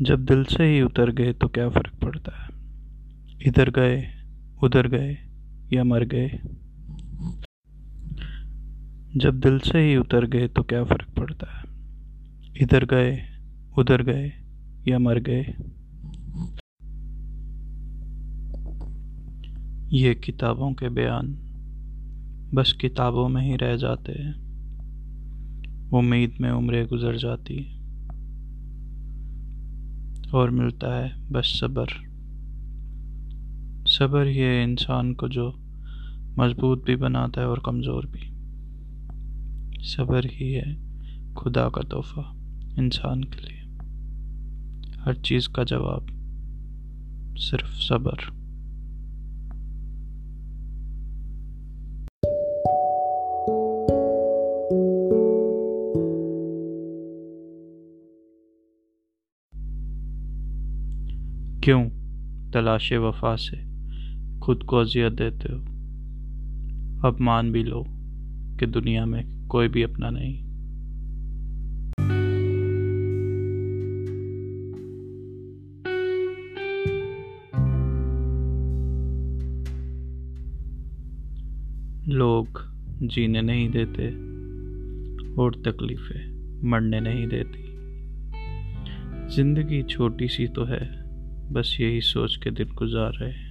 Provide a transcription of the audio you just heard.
جب دل سے ہی اتر گئے تو کیا فرق پڑتا ہے؟ ادھر گئے ادھر گئے یا مر گئے؟ جب دل سے ہی اتر گئے تو کیا فرق پڑتا ہے؟ ادھر گئے ادھر گئے یا مر گئے؟ یہ کتابوں کے بیان بس کتابوں میں ہی رہ جاتے ہیں۔ امید میں عمریں گزر جاتی اور ملتا ہے۔ بس صبر۔ صبر ہی ہے انسان کو جو مضبوط بھی بناتا ہے اور کمزور بھی۔ صبر ہی ہے خدا کا تحفہ انسان کے لیے۔ ہر چیز کا جواب صرف صبر۔ کیوں تلاش وفا سے خود کو اذیت دیتے ہو؟ اب مان بھی لو کہ دنیا میں کوئی بھی اپنا نہیں۔ لوگ جینے نہیں دیتے اور تکلیفیں مرنے نہیں دیتی۔ زندگی چھوٹی سی تو ہے۔ بس یہی سوچ کے دل گزار رہے